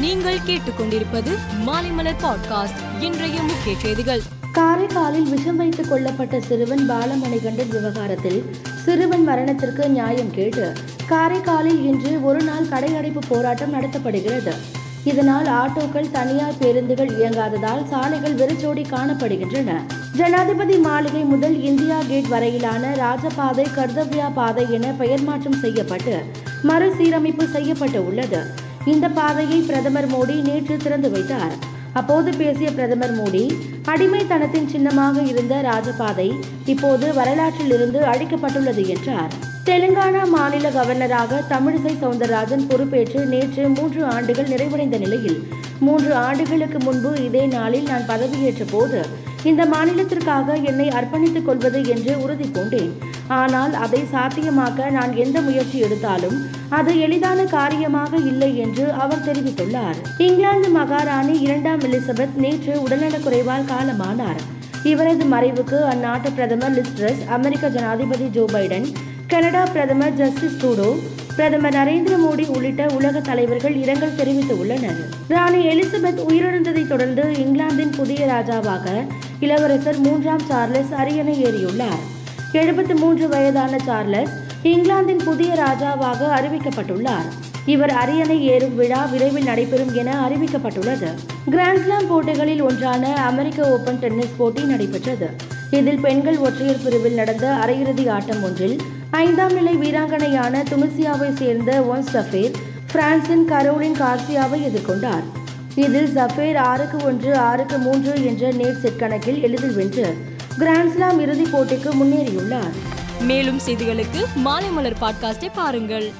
நீங்கள் கேட்டுக்கொண்டிருப்பது மாலைமலர் பாட்காஸ்ட். இன்றைய முக்கிய செய்திகள். காரைக்காலில் விஷம் வைத்துக் கொல்லப்பட்ட சிறுவன் பாலமணிகண்டன் விவகாரத்தில் சிறுவன் மரணத்திற்கு நியாயம் கேட்டு காரைக்காலில் இன்று ஒரு நாள் கடையடைப்பு போராட்டம் நடத்தப்படுகிறது. இதனால் ஆட்டோக்கள் தனியார் பேருந்துகள் இயங்காததால் சாலைகள் வெறிச்சோடி காணப்படுகின்றன. ஜனாதிபதி மாளிகை முதல் இந்தியா கேட் வரையிலான ராஜபாதை கர்தவ்யா பாதை என பெயர் மாற்றம் செய்யப்பட்டு மறுசீரமைப்பு செய்யப்பட்டு உள்ளது. இந்த பாதையை பிரதமர் மோடி நேற்று திறந்து வைத்தார். அப்போது பேசிய பிரதமர் மோடி அடிமைத்தனத்தின் சின்னமாக இருந்த ராஜபாதை இப்போது வரலாற்றில் இருந்து அழிக்கப்பட்டுள்ளது என்றார். தெலுங்கானா மாநில கவர்னராக தமிழிசை சவுந்தரராஜன் பொறுப்பேற்று நேற்று மூன்று ஆண்டுகள் நிறைவடைந்த நிலையில் மூன்று ஆண்டுகளுக்கு முன்பு இதே நாளில் நான் பதவியேற்ற போது இந்த மாநிலத்திற்காக என்னை அர்ப்பணித்துக் கொள்வது என்று உறுதி பூண்டேன் ஆனால் அதை சாத்தியமாக்க நான் எந்த முயற்சி எடுத்தாலும் அது எளிதான காரியமாக இல்லை என்று அவர் தெரிவித்துள்ளார். இங்கிலாந்து மகாராணி இரண்டாம் எலிசபெத் நேற்று உடல்நலக்குறைவால் காலமானார். இவரது மறைவுக்கு அந்நாட்டு பிரதமர் லிஸ்ட்ரஸ் அமெரிக்க ஜனாதிபதி ஜோ பைடன் கனடா பிரதமர் ஜஸ்டிஸ் ட்ரூடோ பிரதமர் நரேந்திர மோடி உள்ளிட்ட உலக தலைவர்கள் இரங்கல் தெரிவித்துள்ளனர். ராணி எலிசபெத் உயிரிழந்ததை தொடர்ந்து இங்கிலாந்தின் புதிய ராஜாவாக இளவரசர் மூன்றாம் சார்லஸ் அரியணை ஏறியுள்ளார். எழுபத்தி மூன்று வயதான சார்லஸ் இங்கிலாந்தின் புதிய ராஜாவாக அறிவிக்கப்பட்டுள்ளார். இவர் அரியணை ஏறும் விழா விரைவில் நடைபெறும் என அறிவிக்கப்பட்டுள்ளது. கிராண்ட்ஸ்லாம் போட்டிகளில் ஒன்றான அமெரிக்க ஓபன் டென்னிஸ் போட்டி நடைபெற்றது. இதில் பெண்கள் ஒற்றையர் பிரிவில் நடந்த அரையிறுதி ஆட்டம் ஒன்றில் ஐந்தாம் நிலை வீராங்கனையான துனிசியாவை சேர்ந்த ஒன் சஃபேர் பிரான்சின் கரோலின் கார்சியாவை எதிர்கொண்டார். இதில் ஜஃபேர் ஆறுக்கு ஒன்று ஆறுக்கு மூன்று என்ற நேட் செட் கணக்கில் எளிதில் வென்று கிராண்ட்ஸ்லாம் இறுதிப் போட்டிக்கு முன்னேறியுள்ளார். மேலும் செய்திகளுக்கு மாலைமலர் பாட்காஸ்டை பாருங்கள்.